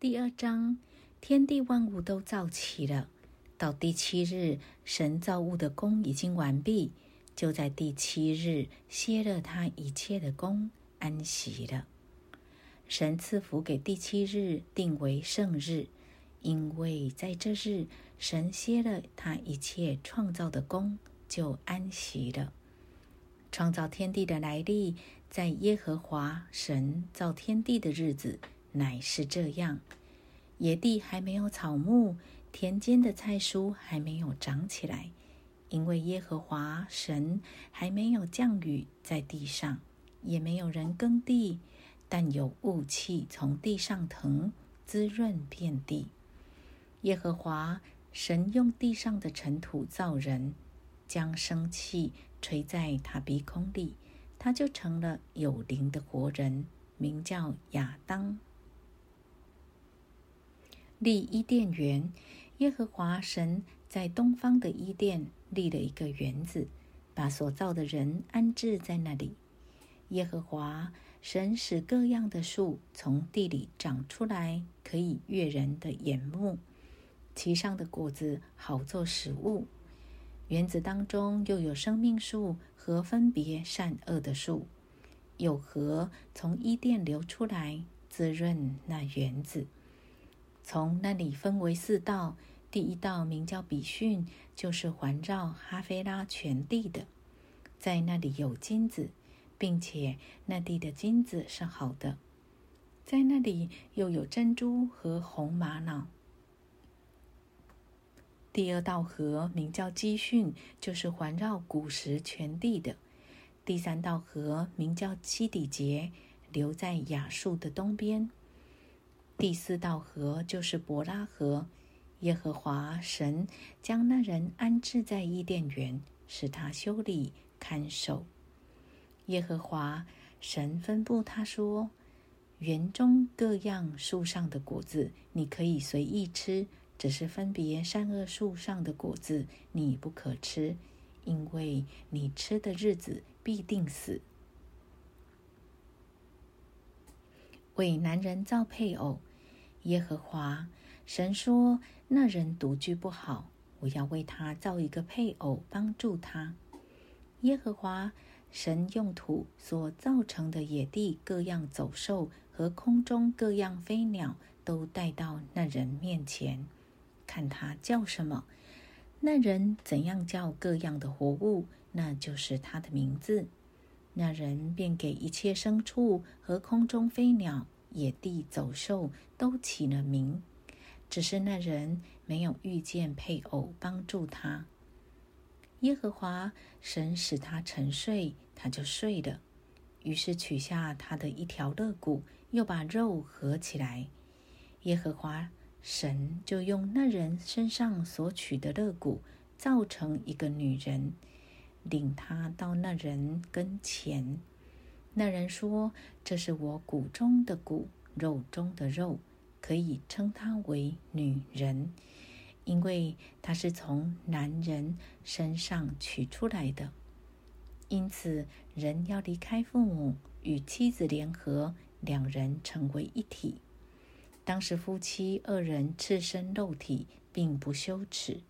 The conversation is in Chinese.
第二章，天地万物都造齐了。到第七日，神造物的功已经完毕，就在第七日歇了他一切的功，安息了。神赐福给第七日，定为圣日，因为在这日，神歇了他一切创造的功，就安息了。创造天地的来历，在耶和华神造天地的日子。乃是这样，野地还没有草木，田间的菜蔬还没有长起来，因为耶和华神还没有降雨在地上，也没有人耕地，但有雾气从地上腾，滋润遍地。耶和华神用地上的尘土造人，将生气吹在他鼻孔里，他就成了有灵的活人，名叫亚当。立伊甸园，耶和华神在东方的伊甸立了一个园子，把所造的人安置在那里。耶和华神使各样的树从地里长出来，可以悦人的眼目，其上的果子好做食物。园子当中又有生命树和分别善恶的树，有河从伊甸流出来，滋润那园子。从那里分为四道，第一道名叫比逊，就是环绕哈菲拉全地的，在那里有金子，并且那地的金子是好的，在那里又有珍珠和红玛瑙。第二道河名叫基训，就是环绕古时全地的。第三道河名叫基底节，流在亚述的东边。第四道河就是伯拉河，耶和华神将那人安置在伊甸园，使他修理看守。耶和华神吩咐他说：“园中各样树上的果子你可以随意吃，只是分别善恶树上的果子你不可吃，因为你吃的日子必定死。”为男人造配偶。耶和华神说：“那人独居不好，我要为他造一个配偶，帮助他。”耶和华神用土所造成的野地各样走兽和空中各样飞鸟，都带到那人面前，看他叫什么。那人怎样叫各样的活物，那就是他的名字。那人便给一切牲畜和空中飞鸟。野地走兽都起了名，只是那人没有遇见配偶帮助他。耶和华神使他沉睡，他就睡了。于是取下他的一条肋骨，又把肉合起来。耶和华神就用那人身上所取的肋骨，造成一个女人，领他到那人跟前。那人说：“这是我骨中的骨，肉中的肉，可以称她为女人，因为她是从男人身上取出来的。因此，人要离开父母，与妻子联合，两人成为一体。当时夫妻二人赤身肉体，并不羞耻。